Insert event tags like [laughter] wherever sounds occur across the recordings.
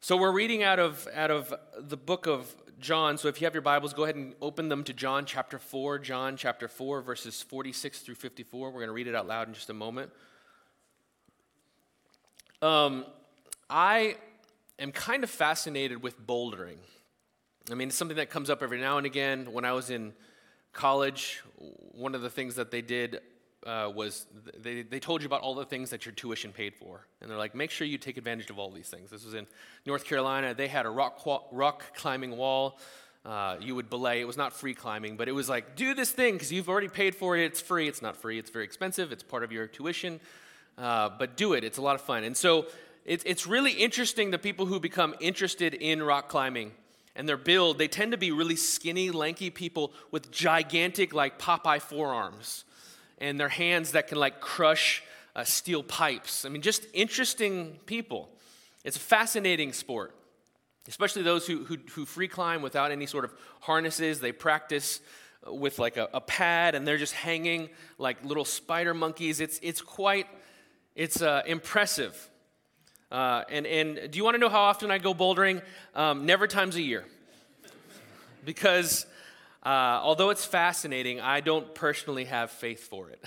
So we're reading out of, out of the book of John. So if you have your Bibles, go ahead and open them to John chapter 4. John chapter 4, verses 46 through 54. We're going to read it out loud in just a moment. Um, I am kind of fascinated with bouldering. I mean, it's something that comes up every now and again. When I was in college, one of the things that they did uh, was they, they told you about all the things that your tuition paid for. And they're like, make sure you take advantage of all these things. This was in North Carolina. They had a rock, rock climbing wall. Uh, you would belay. It was not free climbing, but it was like, do this thing because you've already paid for it. It's free. It's not free. It's very expensive. It's part of your tuition. Uh, but do it. It's a lot of fun. And so it, it's really interesting the people who become interested in rock climbing and their build, they tend to be really skinny, lanky people with gigantic, like Popeye forearms and their hands that can like crush uh, steel pipes. I mean, just interesting people. It's a fascinating sport, especially those who, who, who free climb without any sort of harnesses. They practice uh, with like a, a pad and they're just hanging like little spider monkeys. It's, it's quite, it's uh, impressive. Uh, and, and do you want to know how often I go bouldering? Um, never times a year. because uh, although it's fascinating, I don't personally have faith for it.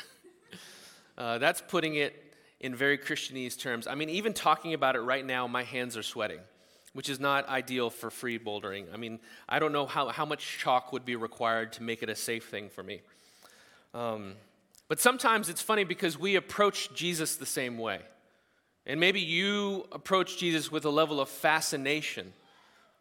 [laughs] uh, that's putting it in very Christianese terms. I mean, even talking about it right now, my hands are sweating, which is not ideal for free bouldering. I mean, I don't know how, how much chalk would be required to make it a safe thing for me. Um, but sometimes it's funny because we approach Jesus the same way. And maybe you approach Jesus with a level of fascination,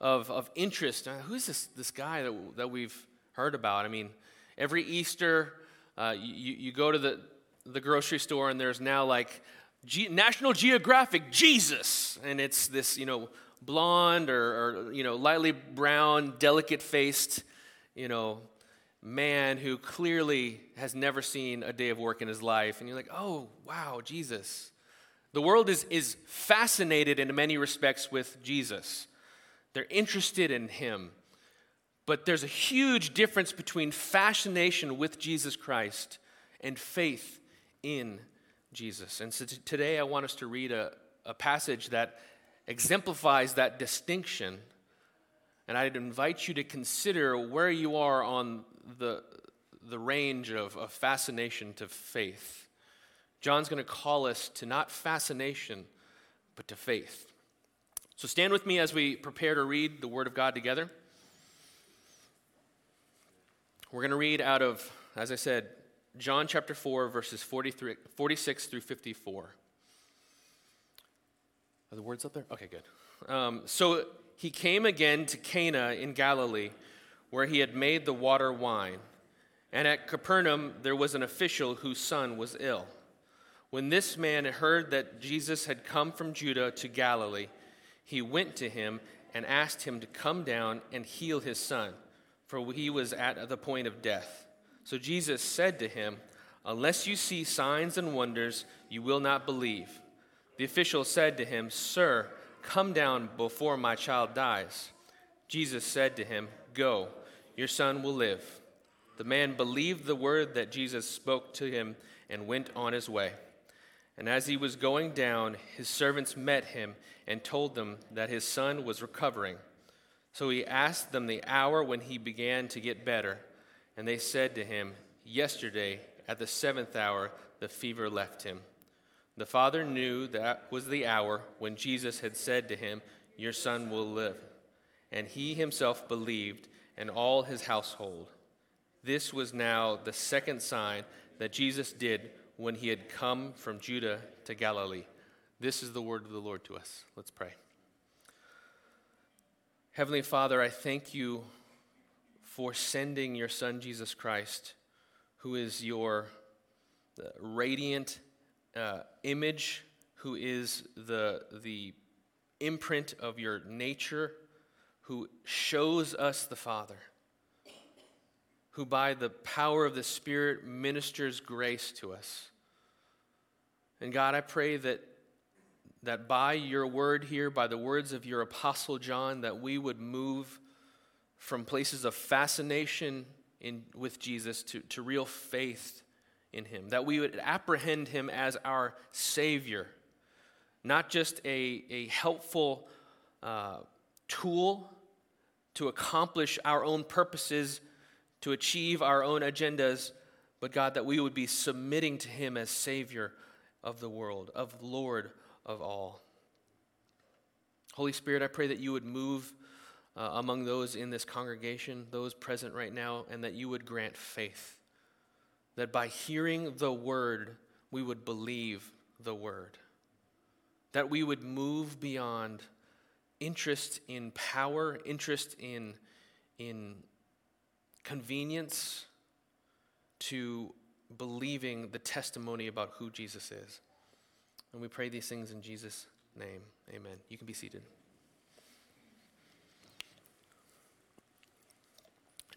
of, of interest. Uh, who's this, this guy that, that we've heard about. I mean, every Easter, uh, you, you go to the, the grocery store and there's now like G- National Geographic Jesus, and it's this, you know, blonde or, or you know, lightly brown, delicate faced, you know, man who clearly has never seen a day of work in his life. And you're like, oh, wow, Jesus. The world is, is fascinated in many respects with Jesus. They're interested in him. But there's a huge difference between fascination with Jesus Christ and faith in Jesus. And so t- today I want us to read a, a passage that exemplifies that distinction. And I'd invite you to consider where you are on the, the range of, of fascination to faith. John's going to call us to not fascination, but to faith. So stand with me as we prepare to read the Word of God together. We're going to read out of, as I said, John chapter 4, verses 43, 46 through 54. Are the words up there? Okay, good. Um, so he came again to Cana in Galilee, where he had made the water wine. And at Capernaum there was an official whose son was ill. When this man heard that Jesus had come from Judah to Galilee, he went to him and asked him to come down and heal his son for he was at the point of death. So Jesus said to him, Unless you see signs and wonders, you will not believe. The official said to him, Sir, come down before my child dies. Jesus said to him, Go, your son will live. The man believed the word that Jesus spoke to him and went on his way. And as he was going down, his servants met him and told them that his son was recovering. So he asked them the hour when he began to get better, and they said to him, Yesterday, at the seventh hour, the fever left him. The father knew that was the hour when Jesus had said to him, Your son will live. And he himself believed, and all his household. This was now the second sign that Jesus did when he had come from Judah to Galilee. This is the word of the Lord to us. Let's pray. Heavenly Father, I thank you for sending your Son, Jesus Christ, who is your uh, radiant uh, image, who is the, the imprint of your nature, who shows us the Father, who by the power of the Spirit ministers grace to us. And God, I pray that that by your word here, by the words of your apostle John, that we would move from places of fascination in, with Jesus to, to real faith in him, that we would apprehend him as our Savior, not just a, a helpful uh, tool to accomplish our own purposes, to achieve our own agendas, but God, that we would be submitting to Him as Savior of the world, of Lord of all. Holy Spirit, I pray that you would move uh, among those in this congregation, those present right now, and that you would grant faith. That by hearing the word, we would believe the word. That we would move beyond interest in power, interest in, in convenience, to believing the testimony about who Jesus is. And we pray these things in Jesus' name. Amen. You can be seated.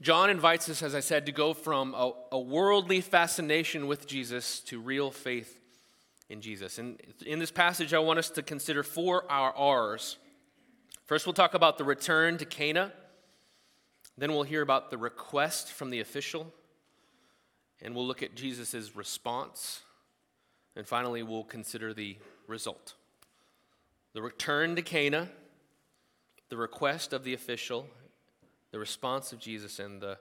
John invites us, as I said, to go from a, a, worldly fascination with Jesus to real faith in Jesus. And in this passage, I want us to consider four our R's. First, we'll talk about the return to Cana. Then we'll hear about the request from the official. And we'll look at Jesus' response. And finally, we'll consider the result. The return to Cana, the request of the official, the response of Jesus and the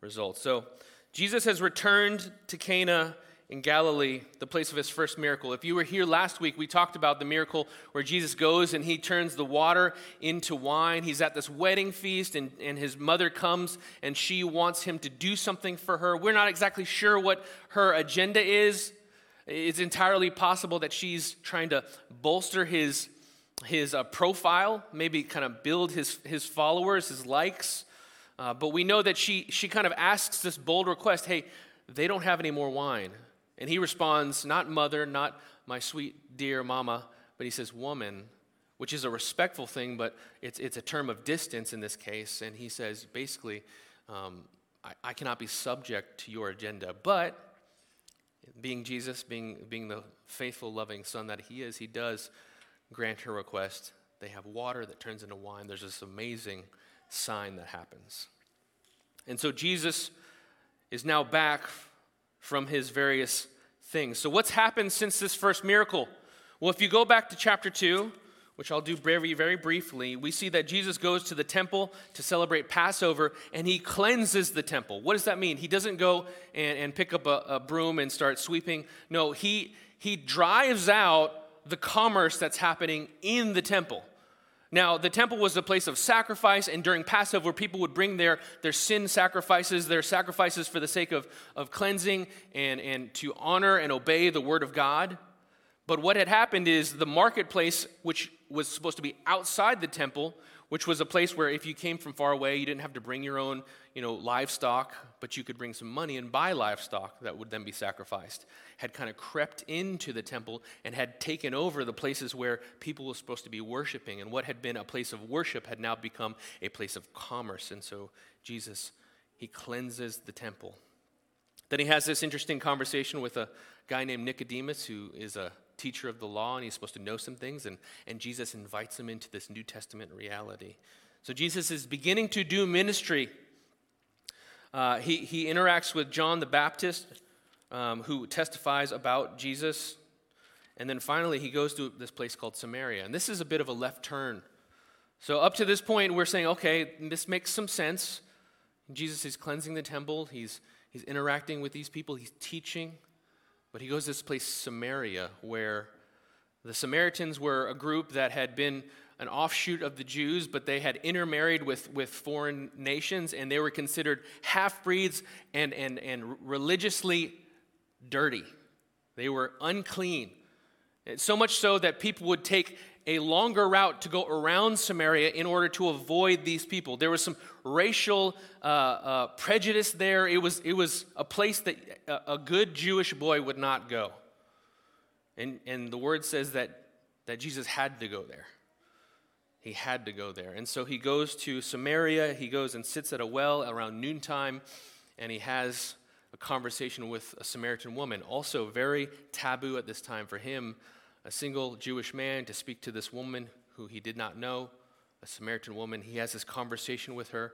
result. So, Jesus has returned to Cana in Galilee, the place of his first miracle. If you were here last week, we talked about the miracle where Jesus goes and he turns the water into wine. He's at this wedding feast, and, and his mother comes and she wants him to do something for her. We're not exactly sure what her agenda is. It's entirely possible that she's trying to bolster his, his uh, profile, maybe kind of build his, his followers, his likes. Uh, but we know that she, she kind of asks this bold request hey, they don't have any more wine. And he responds, not mother, not my sweet dear mama, but he says woman, which is a respectful thing, but it's, it's a term of distance in this case. And he says, basically, um, I, I cannot be subject to your agenda. But being Jesus, being, being the faithful, loving son that he is, he does grant her request. They have water that turns into wine. There's this amazing sign that happens. And so Jesus is now back from his various things. So, what's happened since this first miracle? Well, if you go back to chapter 2, which I'll do very, very briefly, we see that Jesus goes to the temple to celebrate Passover and he cleanses the temple. What does that mean? He doesn't go and, and pick up a, a broom and start sweeping. No, he, he drives out the commerce that's happening in the temple. Now, the temple was a place of sacrifice, and during Passover, people would bring their, their sin sacrifices, their sacrifices for the sake of, of cleansing and, and to honor and obey the word of God. But what had happened is the marketplace, which was supposed to be outside the temple, which was a place where if you came from far away, you didn't have to bring your own, you know, livestock, but you could bring some money and buy livestock that would then be sacrificed, had kind of crept into the temple and had taken over the places where people were supposed to be worshiping. And what had been a place of worship had now become a place of commerce. And so Jesus, he cleanses the temple. Then he has this interesting conversation with a guy named Nicodemus, who is a teacher of the law and he's supposed to know some things. And, and Jesus invites him into this New Testament reality. So Jesus is beginning to do ministry. Uh, he, he interacts with John the Baptist, um, who testifies about Jesus. And then finally, he goes to this place called Samaria. And this is a bit of a left turn. So, up to this point, we're saying, okay, this makes some sense. Jesus is cleansing the temple, he's, he's interacting with these people, he's teaching. But he goes to this place, Samaria, where the Samaritans were a group that had been an offshoot of the Jews, but they had intermarried with, with foreign nations, and they were considered half breeds and, and, and religiously dirty. They were unclean. So much so that people would take a longer route to go around Samaria in order to avoid these people. There was some racial uh, uh, prejudice there. It was, it was a place that a, a good Jewish boy would not go. And, and the word says that, that Jesus had to go there. He had to go there. And so he goes to Samaria. He goes and sits at a well around noontime, and he has a conversation with a Samaritan woman. Also, very taboo at this time for him a single Jewish man to speak to this woman who he did not know, a Samaritan woman. He has this conversation with her,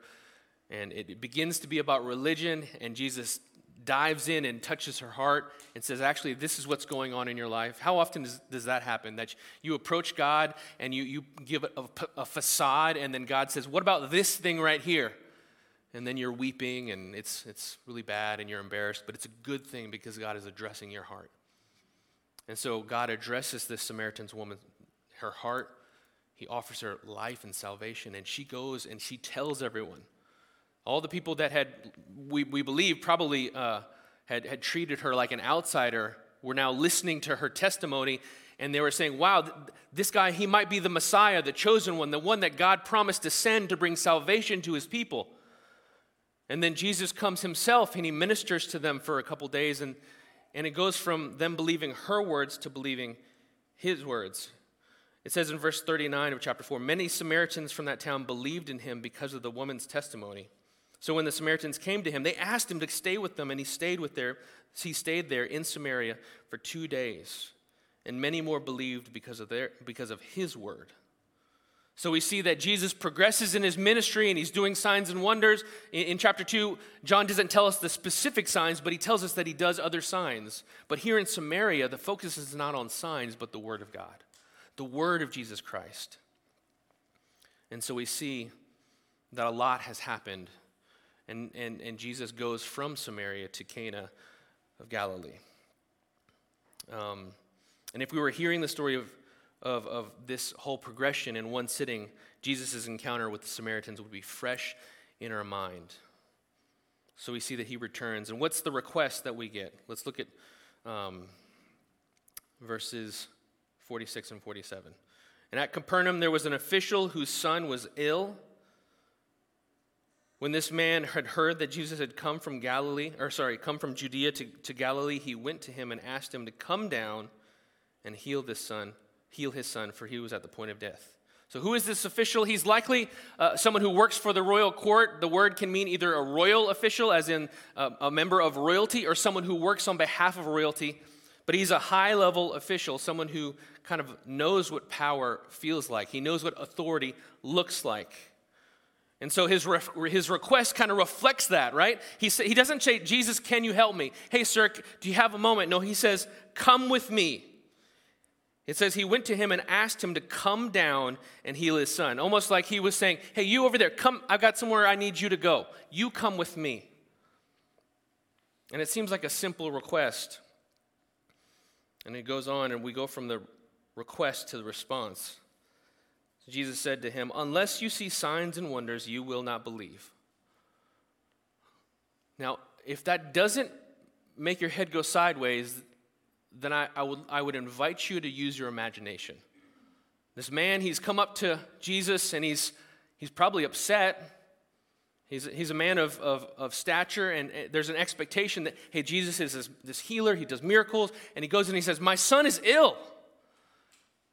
and it begins to be about religion, and Jesus dives in and touches her heart and says, Actually, this is what's going on in your life. How often does, does that happen? That you approach God and you, you give a, a facade, and then God says, What about this thing right here? And then you're weeping and it's, it's really bad and you're embarrassed, but it's a good thing because God is addressing your heart. And so God addresses this Samaritan woman, her heart. He offers her life and salvation, and she goes and she tells everyone. All the people that had, we, we believe, probably uh, had, had treated her like an outsider were now listening to her testimony and they were saying, wow, this guy, he might be the Messiah, the chosen one, the one that God promised to send to bring salvation to his people. And then Jesus comes himself and he ministers to them for a couple days, and, and it goes from them believing her words to believing his words. It says in verse 39 of chapter 4 Many Samaritans from that town believed in him because of the woman's testimony. So when the Samaritans came to him, they asked him to stay with them, and he stayed with there. He stayed there in Samaria for two days, and many more believed because of their because of his word. So we see that Jesus progresses in his ministry and he's doing signs and wonders. In, in, chapter 2, John doesn't tell us the specific signs, but he tells us that he does other signs. But here in Samaria, the focus is not on signs, but the Word of God, the Word of Jesus Christ. And so we see that a lot has happened and, and, and Jesus goes from Samaria to Cana of Galilee. Um, and if we were hearing the story of, of, of this whole progression in one sitting, Jesus' encounter with the Samaritans would be fresh in our mind. So we see that he returns. And what's the request that we get? Let's look at um, verses 46 and 47. And at Capernaum, there was an official whose son was ill. When this man had heard that Jesus had come from Galilee, or sorry, come from Judea to, to Galilee, he went to him and asked him to come down and heal this son, heal his son, for he was at the point of death. So, who is this official? He's likely uh, someone who works for the royal court. The word can mean either a royal official, as in uh, a member of royalty, or someone who works on behalf of royalty. But he's a high level official, someone who kind of knows what power feels like. He knows what authority looks like. And so his, ref, his request kind of reflects that, right? He, sa- he doesn't say, Jesus, can you help me? Hey, sir, do you have a moment? No, he says, Come with me. It says he went to him and asked him to come down and heal his son. Almost like he was saying, Hey, you over there, come, I've got somewhere I need you to go. You come with me. And it seems like a simple request. And it goes on, and we go from the request to the response. Jesus said to him, Unless you see signs and wonders, you will not believe. Now, if that doesn't make your head go sideways, then I, I, would, I would invite you to use your imagination. This man, he's come up to Jesus and he's, he's probably upset. He's, he's a man of, of, of stature, and there's an expectation that, hey, Jesus is this, this healer, he does miracles, and he goes and he says, My son is ill.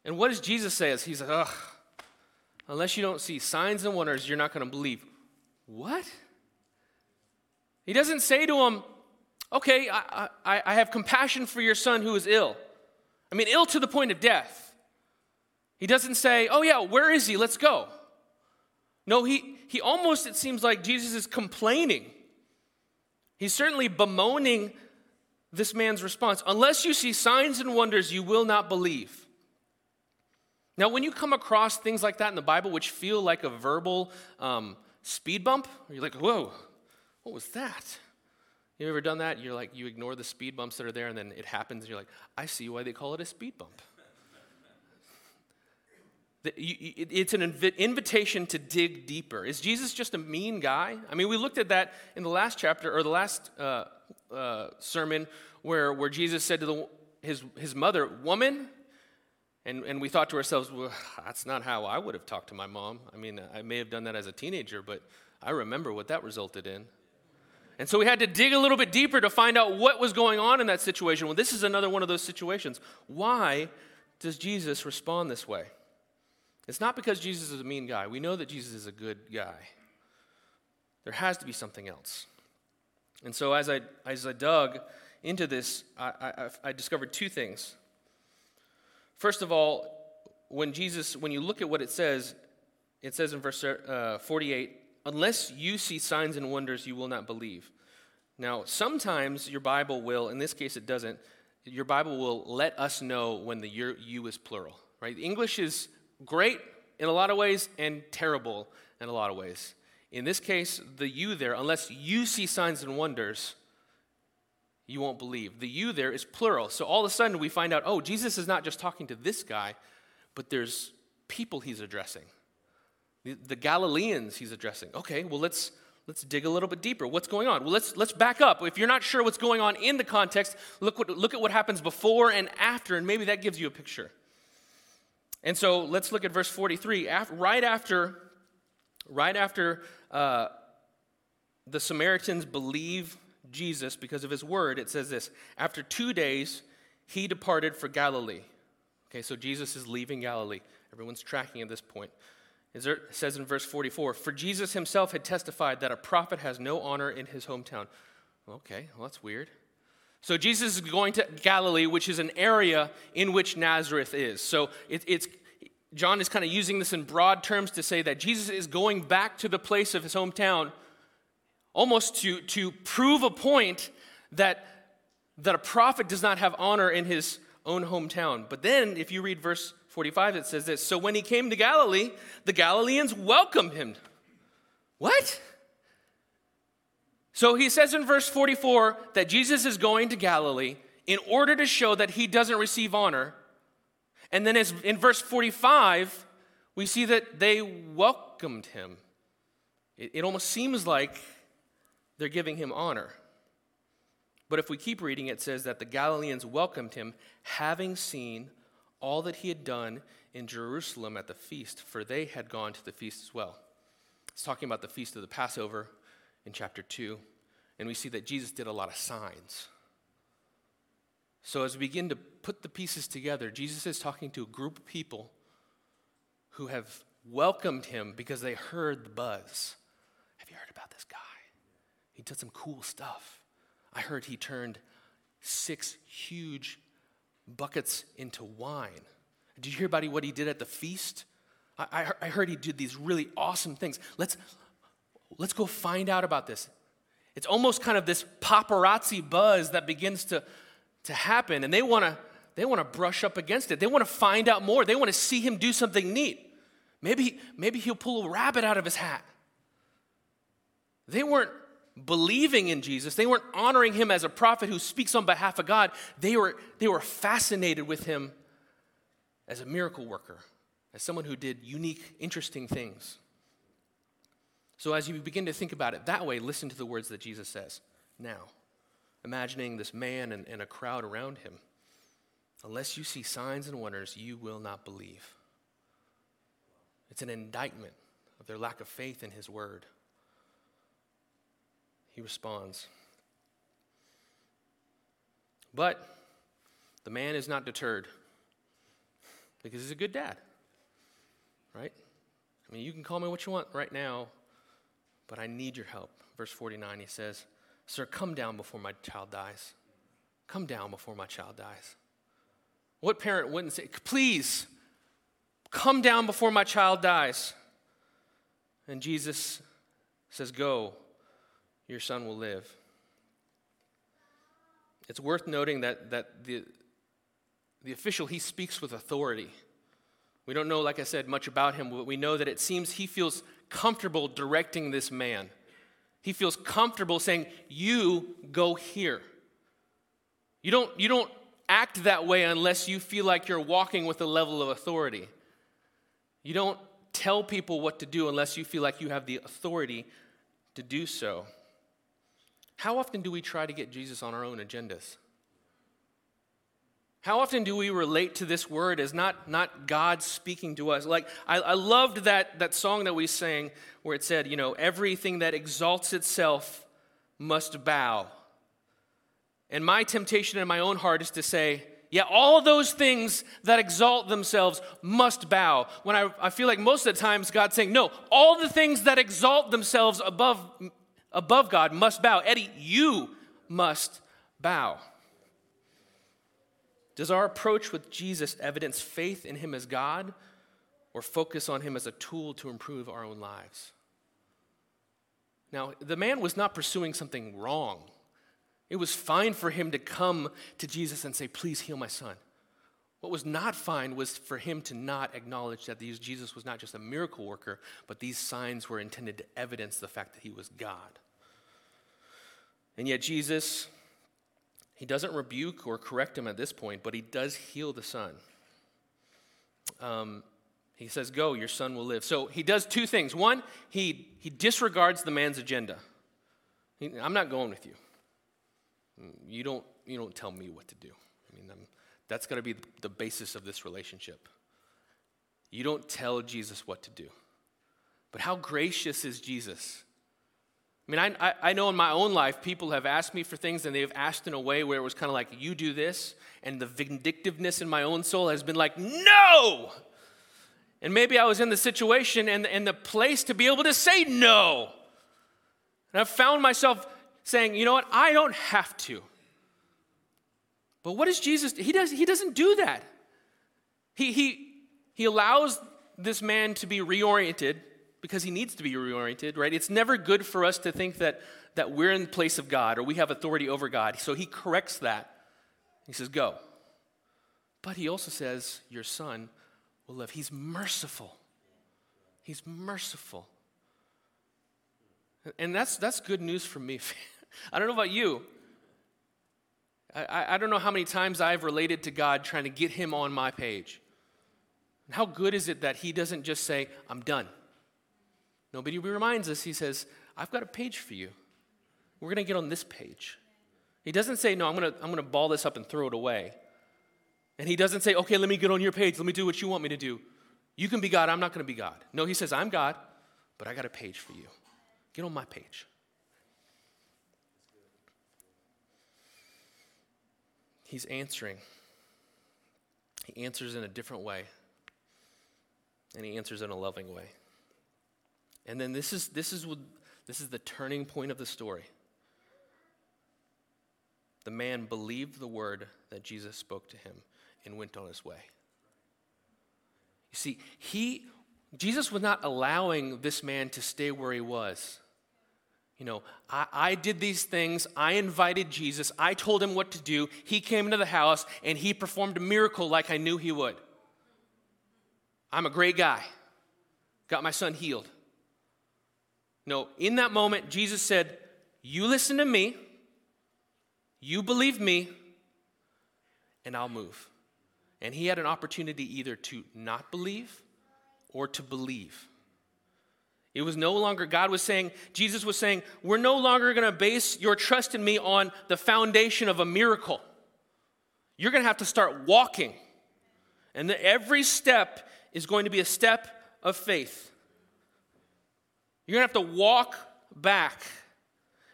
And what does Jesus say? As he's like, ugh, Unless you don't see signs and wonders, you're not going to believe. What? He doesn't say to him, Okay, I, I, I, have compassion for your son who is ill. I mean, ill to the point of death. He doesn't say, Oh, yeah, where is he? Let's go. No, he, he almost, it seems like Jesus is complaining. He's certainly bemoaning this man's response. Unless you see signs and wonders, you will not believe. Now, when you come across things like that in the Bible, which feel like a verbal um, speed bump, you're like, whoa, what was that? You ever done that? You're like, you ignore the speed bumps that are there, and then it happens, and you're like, I see why they call it a speed bump. It's an invitation to dig deeper. Is Jesus just a mean guy? I mean, we looked at that in the last chapter, or the last uh, uh, sermon, where, where Jesus said to the, his, his mother, Woman, and, and we thought to ourselves, well, that's not how I would have talked to my mom. I mean, I may have done that as a teenager, but I remember what that resulted in. And so we had to dig a little bit deeper to find out what was going on in that situation. Well, this is another one of those situations. Why does Jesus respond this way? It's not because Jesus is a mean guy. We know that Jesus is a good guy. There has to be something else. And so as I, as I dug into this, I, I, I discovered two things. First of all, when Jesus, when you look at what it says, it says in verse uh, 48, unless you see signs and wonders, you will not believe. Now, sometimes your Bible will, in this case it doesn't, your Bible will let us know when the you is plural, right? English is great in a lot of ways and terrible in a lot of ways. In this case, the you there, unless you see signs and wonders, you won't believe. The you there is plural. So all of a sudden we find out, oh, Jesus is not just talking to this guy, but there's people he's addressing. The, Galileans he's addressing. Okay, well let's let's dig a little bit deeper. What's going on? Well, let's let's back up. If you're not sure what's going on in the context, look what look at what happens before and after, and maybe that gives you a picture. And so let's look at verse 43. After, right after, right after uh, the Samaritans believe Jesus because of his word, it says this After two days, he departed for Galilee. Okay, so Jesus is leaving Galilee. Everyone's tracking at this point. It says in verse 44 For Jesus himself had testified that a prophet has no honor in his hometown. Okay, well, that's weird. So Jesus is going to Galilee, which is an area in which Nazareth is. So it, it's John is kind of using this in broad terms to say that Jesus is going back to the place of his hometown almost to, to prove a point that, that a prophet does not have honor in his own hometown. But then, if you read verse 45, it says this So when he came to Galilee, the Galileans welcomed him. What? So he says in verse 44 that Jesus is going to Galilee in order to show that he doesn't receive honor. And then in verse 45, we see that they welcomed him. It, it almost seems like they're giving him honor. But if we keep reading, it says that the Galileans welcomed him, having seen all that he had done in Jerusalem at the feast, for they had gone to the feast as well. It's talking about the feast of the Passover in chapter 2, and we see that Jesus did a lot of signs. So as we begin to put the pieces together, Jesus is talking to a group of people who have welcomed him because they heard the buzz. Have you heard about this guy? He did some cool stuff. I heard he turned six huge buckets into wine. Did you hear about what he did at the feast? I, I heard he did these really awesome things. Let's, let's go find out about this. It's almost kind of this paparazzi buzz that begins to, to happen, and they want to they want to brush up against it. They want to find out more. They want to see him do something neat. Maybe, maybe he'll pull a rabbit out of his hat. They weren't believing in Jesus. They weren't honoring him as a prophet who speaks on behalf of God. They were, they were fascinated with him as a miracle worker, as someone who did unique, interesting things. So, as you begin to think about it that way, listen to the words that Jesus says now, imagining this man and, and a crowd around him. Unless you see signs and wonders, you will not believe. It's an indictment of their lack of faith in his word he responds. But the man is not deterred because he's a good dad, right? I mean, you can call me what you want right now, but I need your help. Verse 49, he says, Sir, come down before my child dies. Come down before my child dies. What parent wouldn't say, Please, come down before my child dies? And Jesus says, Go, your son will live. It's worth noting that, that the, the official, he speaks with authority. We don't know, like I said, much about him, but we know that it seems he feels comfortable directing this man. He feels comfortable saying, You go here. You don't, you don't act that way unless you feel like you're walking with a level of authority. You don't tell people what to do unless you feel like you have the authority to do so. How often do we try to get Jesus on our own agendas? How often do we relate to this word as not, not God speaking to us? Like, I, I loved that, that song that we sang where it said, you know, everything that exalts itself must bow. And my temptation in my own heart is to say, yeah, all those things that exalt themselves must bow. When I, I feel like most of the times God's saying, no, all the things that exalt themselves above above God must bow. Eddie, you must bow. Does our approach with Jesus evidence faith in him as God or focus on him as a tool to improve our own lives? Now, the man was not pursuing something wrong. It was fine for him to come to Jesus and say, Please heal my son. What was not fine was for him to not acknowledge that Jesus was not just a miracle worker, but these signs were intended to evidence the fact that he was God. And yet, Jesus, he doesn't rebuke or correct him at this point, but he does heal the son. Um, he says, Go, your son will live. So he does two things. One, he, he disregards the man's agenda. He, I'm not going with you. You don't, you don't tell me what to do. I mean, I'm, that's got to be the basis of this relationship. You don't tell Jesus what to do. But how gracious is Jesus? I mean, I, I, know in my own life, people have asked me for things and they've asked in a way where it was kind of like, you do this. And the vindictiveness in my own soul has been like, no! And maybe I was in the situation and, and the place to be able to say no. And I've found myself saying, you know what, I don't have to. But what does Jesus? He, does, he doesn't do that. He, he, he allows this man to be reoriented because he needs to be reoriented, right? It's never good for us to think that, that we're in place of God or we have authority over God. So he corrects that. He says, Go. But he also says, Your son will live. He's merciful. He's merciful. And that's, that's good news for me. [laughs] I don't know about you. I, I don't know how many times I've related to God trying to get him on my page. How good is it that he doesn't just say, I'm done? Nobody reminds us, he says, I've got a page for you. We're going to get on this page. He doesn't say, No, I'm going to I'm going to ball this up and throw it away. And he doesn't say, Okay, let me get on your page. Let me do what you want me to do. You can be God. I'm not going to be God. No, he says, I'm God, but I got a page for you. Get on my page. He's answering. He answers in a different way, and he answers in a loving way. And then this is, this is, this is the turning point of the story. The man believed the word that Jesus spoke to him and went on his way. You see, he, Jesus was not allowing this man to stay where he was. You know, I, I, did these things. I invited Jesus. I told him what to do. He came into the house and he performed a miracle like I knew he would. I'm a great guy. Got my son healed. No, in that moment, Jesus said, You listen to me, you believe me, and I'll move. And he had an opportunity either to not believe or to believe. It was no longer, God was saying, Jesus was saying, we're no longer going to base your trust in me on the foundation of a miracle. You're going to have to start walking. And every step is going to be a step of faith. You're going to have to walk back.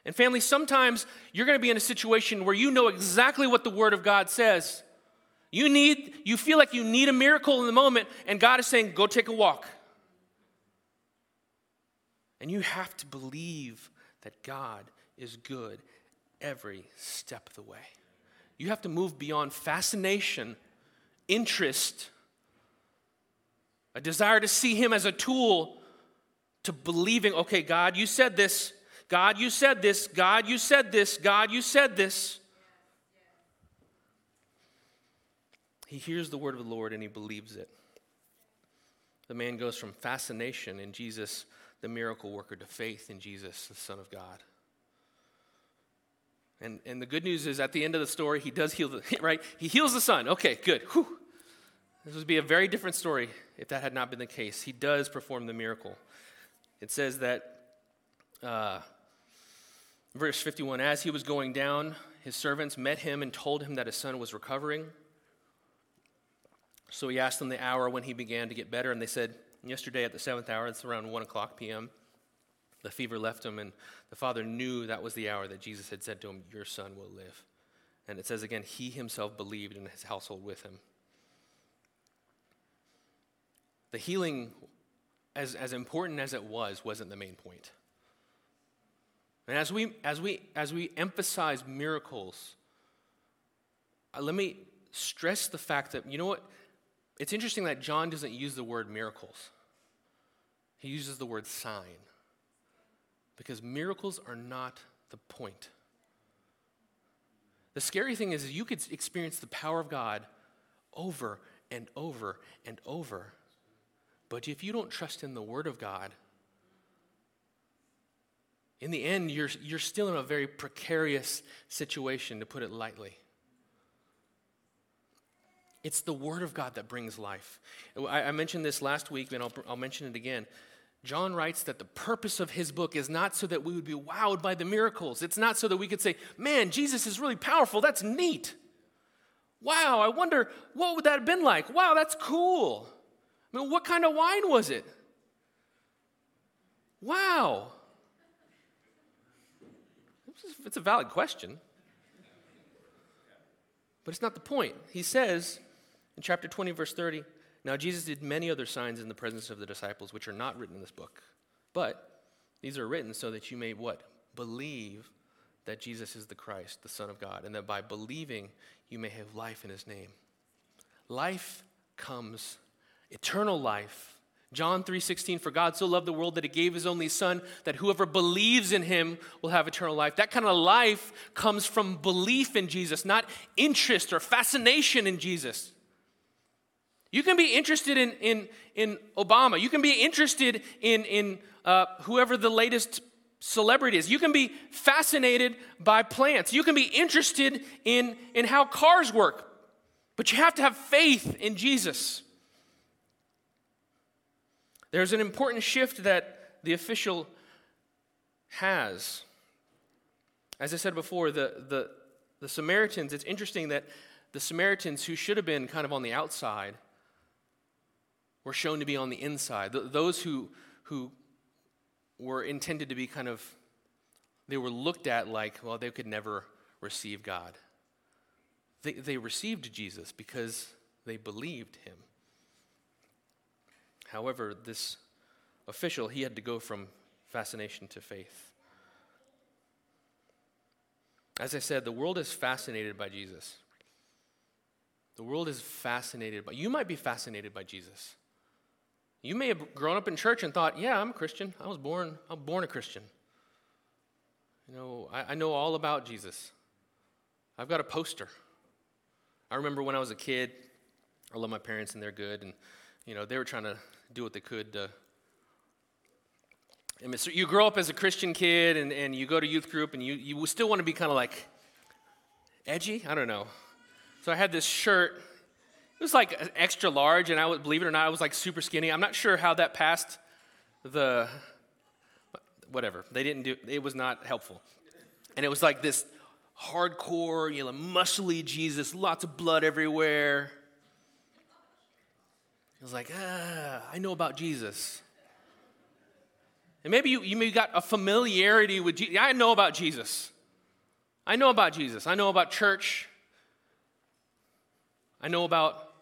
And family, sometimes you're going to be in a situation where you know exactly what the Word of God says. You need, you feel like you need a miracle in the moment, and God is saying, go take a walk. And you have to believe that God is good every step of the way. You have to move beyond fascination, interest, a desire to see Him as a tool, to believing, okay, God, you said this. God, you said this. God, you said this. God, you said this. He hears the word of the Lord and he believes it. The man goes from fascination in Jesus the miracle worker to faith in Jesus, the Son of God. And, and the good news is at the end of the story, he does heal the, [laughs] right? He heals the son. Okay, good. Whew. This would be a very different story if that had not been the case. He does perform the miracle. It says that, uh, verse 51, as he was going down, his servants met him and told him that his son was recovering. So he asked them the hour when he began to get better, and they said, Yesterday at the seventh hour, it's around 1 o'clock p.m., the fever left him, and the father knew that was the hour that Jesus had said to him, Your son will live. And it says again, he himself believed in his household with him. The healing, as, as important as it was, wasn't the main point. And as we, as we, as we emphasize miracles, uh, let me stress the fact that, you know what? It's interesting that John doesn't use the word miracles, he uses the word sign. Because miracles are not the point. The scary thing is, you could experience the power of God over and over and over. But if you don't trust in the Word of God, in the end, you're, you're still in a very precarious situation, to put it lightly. It's the Word of God that brings life. I, I mentioned this last week, and I'll, I'll mention it again. John writes that the purpose of his book is not so that we would be wowed by the miracles. It's not so that we could say, man, Jesus is really powerful. That's neat. Wow, I wonder what would that have been like? Wow, that's cool. I mean, what kind of wine was it? Wow. It's a valid question. But it's not the point. He says in chapter 20, verse 30, now, Jesus did many other signs in the presence of the disciples, which are not written in this book. But these are written so that you may what? Believe that Jesus is the Christ, the Son of God, and that by believing you may have life in his name. Life comes, eternal life. John 3:16 for God so loved the world that he gave his only son that whoever believes in him will have eternal life. That kind of life comes from belief in Jesus, not interest or fascination in Jesus. You can be interested in, in, in Obama. You can be interested in, in uh, whoever the latest celebrity is. You can be fascinated by plants. You can be interested in, in how cars work. But you have to have faith in Jesus. There's an important shift that the official has. As I said before, the, the, the Samaritans, it's interesting that the Samaritans who should have been kind of on the outside were shown to be on the inside. those who, who were intended to be kind of, they were looked at like, well, they could never receive God. They, they received Jesus because they believed him. However, this official, he had to go from fascination to faith. As I said, the world is fascinated by Jesus. The world is fascinated by, you might be fascinated by Jesus. You may have grown up in church and thought, yeah, I'm a Christian. I was born, I'm born a Christian. You know, I, I know all about Jesus. I've got a poster. I remember when I was a kid, I love my parents and they're good, and you know, they were trying to do what they could to and so you grow up as a Christian kid and, and you go to youth group and you, you still want to be kind of like edgy? I don't know. So I had this shirt it was like extra large, and I would believe it or not, I was like super skinny. I'm not sure how that passed the whatever. They didn't do it was not helpful. And it was like this hardcore, you know, muscly Jesus, lots of blood everywhere. It was like, ah, I know about Jesus. And maybe you, you maybe got a familiarity with Jesus. I know about Jesus. I know about Jesus. I know about church. I know about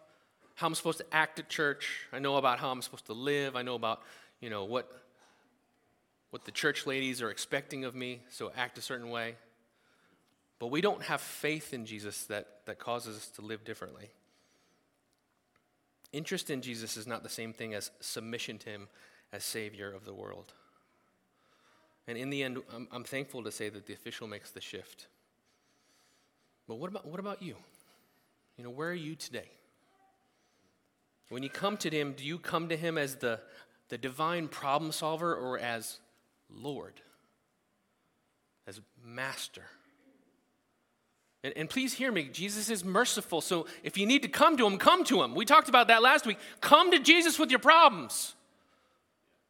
how I'm supposed to act at church. I know about how I'm supposed to live. I know about, you know, what, what the church ladies are expecting of me, so act a certain way. But we don't have faith in Jesus that, that causes us to live differently. Interest in Jesus is not the same thing as submission to Him as Savior of the world. And in the end, I'm, I'm thankful to say that the official makes the shift. But what about, what about you? You know, where are you today? When you come to Him, do you come to Him as the, the divine problem solver or as Lord, as Master? And, and, please hear me, Jesus is merciful. So if you need to come to Him, come to Him. We talked about that last week. Come to Jesus with your problems.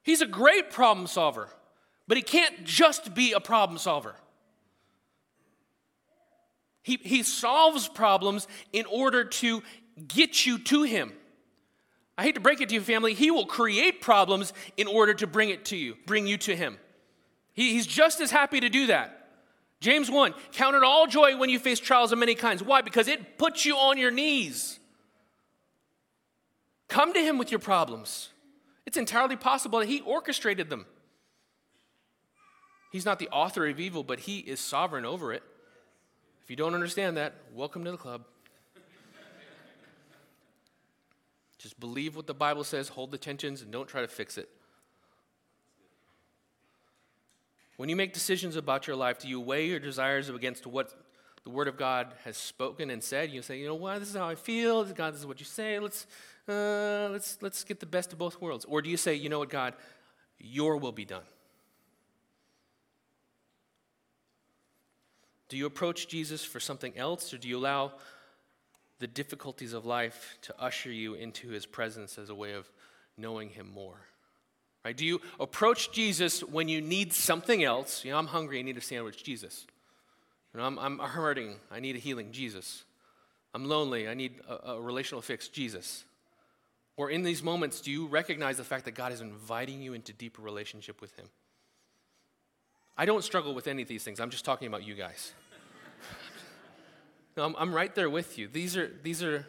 He's a great problem solver, but He can't just be a problem solver. He, he solves problems in order to get you to Him. I hate to break it to you, family, he will create problems in order to bring it to you, bring you to him. He, he's just as happy to do that. James 1 Count it all joy when you face trials of many kinds. Why? Because it puts you on your knees. Come to him with your problems. It's entirely possible that he orchestrated them. He's not the author of evil, but he is sovereign over it. If you don't understand that, welcome to the club. Just believe what the Bible says, hold the tensions, and don't try to fix it. When you make decisions about your life, do you weigh your desires against what the Word of God has spoken and said. You say, you know what, this is how I feel. God, this is what you say. Let's, uh, let's, let's get the best of both worlds. Or do you say, you know what, God, your will be done? Do you approach Jesus for something else, or do you allow the difficulties of life to usher you into his presence as a way of knowing him more? Right? Do you approach Jesus when you need something else? You know, I'm hungry, I need a sandwich, Jesus. You know, I'm, I'm hurting, I need a healing, Jesus. I'm lonely, I need a, a relational fix, Jesus. Or in these moments, do you recognize the fact that God is inviting you into deeper relationship with him? I don't struggle with any of these things. I'm just talking about you guys. [laughs] no, I'm, I'm right there with you. These are, these, are,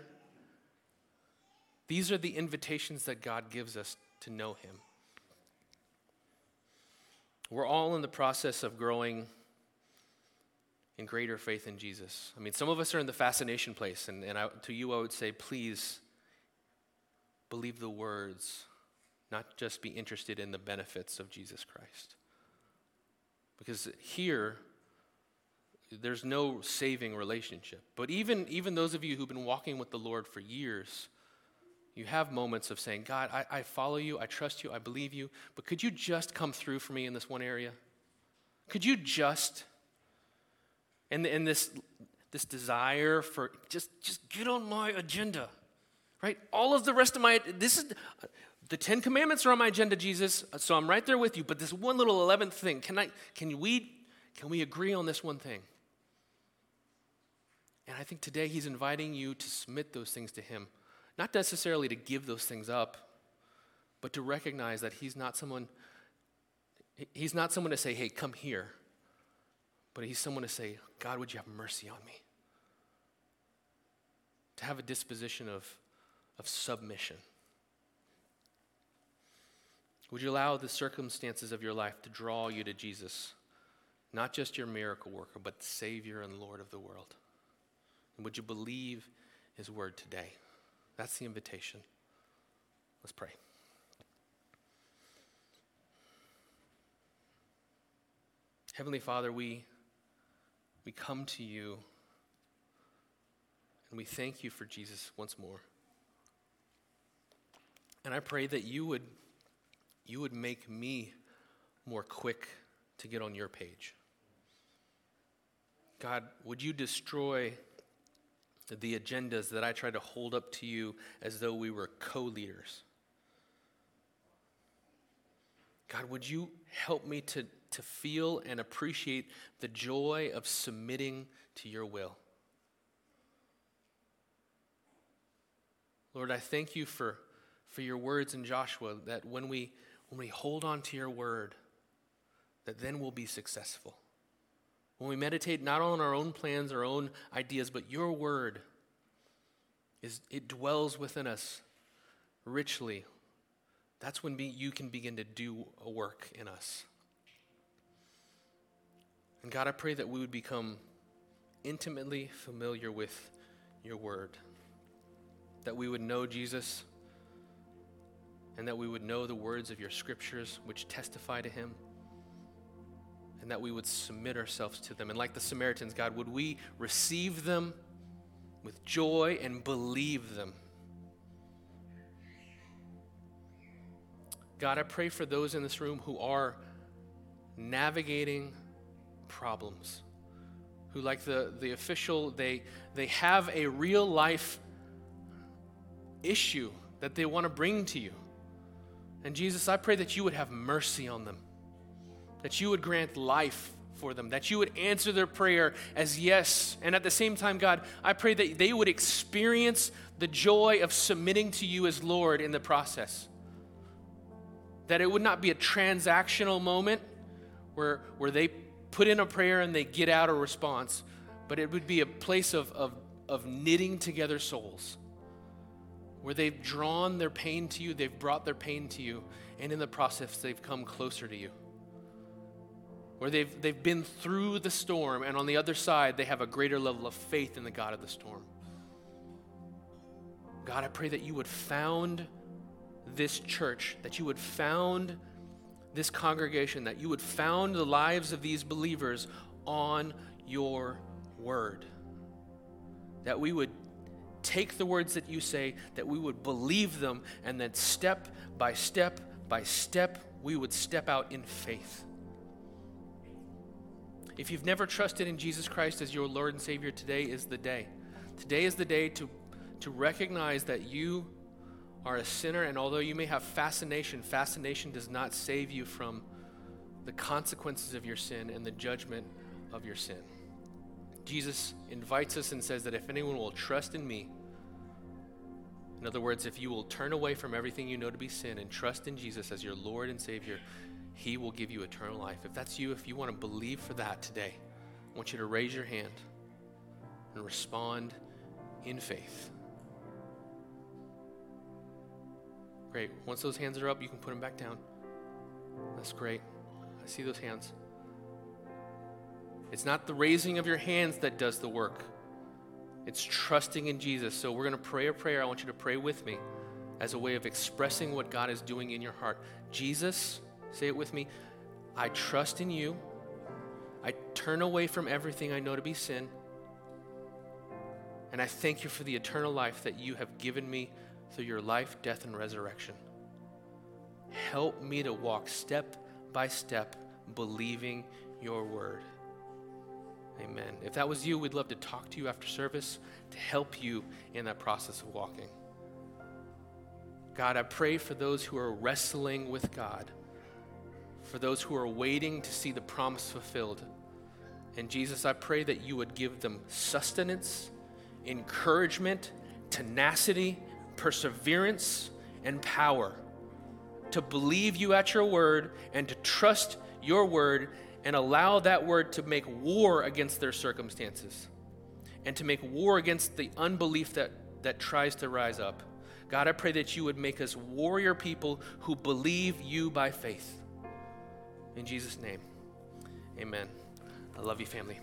these are the invitations that God gives us to know him. We're all in the process of growing in greater faith in Jesus. I mean, some of us are in the fascination place, and, and I, to you, I would say, please believe the words, not just be interested in the benefits of Jesus Christ. Because here, there's no saving relationship. But even, even those of you who've been walking with the Lord for years, you have moments of saying, God, I, I follow you, I trust you, I believe you, but could you just come through for me in this one area? Could you just, and, and this, this desire for just, just get on my agenda, right? All of the rest of my, this is, the Ten Commandments are on my agenda, Jesus, so I'm right there with you, but this one little 11th thing, can, I, can, we, can we agree on this one thing? And I think today he's inviting you to submit those things to him. Not necessarily to give those things up, but to recognize that he's not someone he's not someone to say, "Hey, come here." But he's someone to say, "God, would you have mercy on me?" To have a disposition of of submission. Would you allow the circumstances of your life to draw you to Jesus? Not just your miracle worker, but Savior and Lord of the world. And would you believe His word today? That's the invitation. Let's pray. Heavenly Father, we, we come to you and we thank you for Jesus once more. And I pray that you would, you would make me more quick to get on your page. God, would you destroy the agendas that I try to hold up to you as though we were co leaders. God, would you help me to, to feel and appreciate the joy of submitting to your will? Lord, I thank you for, for your words in Joshua that when we, when we hold on to your word, that then we'll be successful. When we meditate not on our own plans, our own ideas, but your word, is it dwells within us richly. That's when be, you can begin to do a work in us. And God, I pray that we would become intimately familiar with your word, that we would know Jesus, and that we would know the words of your scriptures which testify to him and that we would submit ourselves to them. And like the Samaritans, God, would we receive them with joy and believe them? God, I pray for those in this room who are navigating problems, who, like the, the official, they, they have a real life issue that they want to bring to you. And Jesus, I pray that you would have mercy on them that you would grant life for them, that you would answer their prayer as yes. And at the same time, God, I pray that they would experience the joy of submitting to you as Lord in the process. That it would not be a transactional moment where, where they put in a prayer and they get out a response, but it would be a place of, of, of knitting together souls where they've drawn their pain to you, they've brought their pain to you, and in the process, they've come closer to you where they've, they've been through the storm, and on the other side, they have a greater level of faith in the God of the storm. God, I pray that you would found this church, that you would found this congregation, that you would found the lives of these believers on your word. That we would take the words that you say, that we would believe them, and that step by step by step, we would step out in faith. If you've never trusted in Jesus Christ as your Lord and Savior, today is the day. Today is the day to, to recognize that you are a sinner, and although you may have fascination, fascination does not save you from the consequences of your sin and the judgment of your sin. Jesus invites us and says that if anyone will trust in me, in other words, if you will turn away from everything you know to be sin and trust in Jesus as your Lord and Savior, He will give you eternal life. If that's you, if you want to believe for that today, I want you to raise your hand and respond in faith. Great. Once those hands are up, you can put them back down. That's great. I see those hands. It's not the raising of your hands that does the work, it's trusting in Jesus. So we're going to pray a prayer. I want you to pray with me as a way of expressing what God is doing in your heart. Jesus, say it with me I trust in you. I turn away from everything I know to be sin. And I thank you for the eternal life that you have given me through your life, death, and resurrection. Help me to walk step by step, believing your word. Amen. If that was you, we'd love to talk to you after service to help you in that process of walking. God, I pray for those who are wrestling with God, for those who are waiting to see the promise fulfilled. And Jesus, I pray that you would give them sustenance, encouragement, tenacity, perseverance, and power to believe you at your word and to trust your word and allow that word to make war against their circumstances and to make war against the unbelief that, that tries to rise up. God, I pray that you would make us warrior people who believe you by faith. In Jesus' name, amen. I love you, family.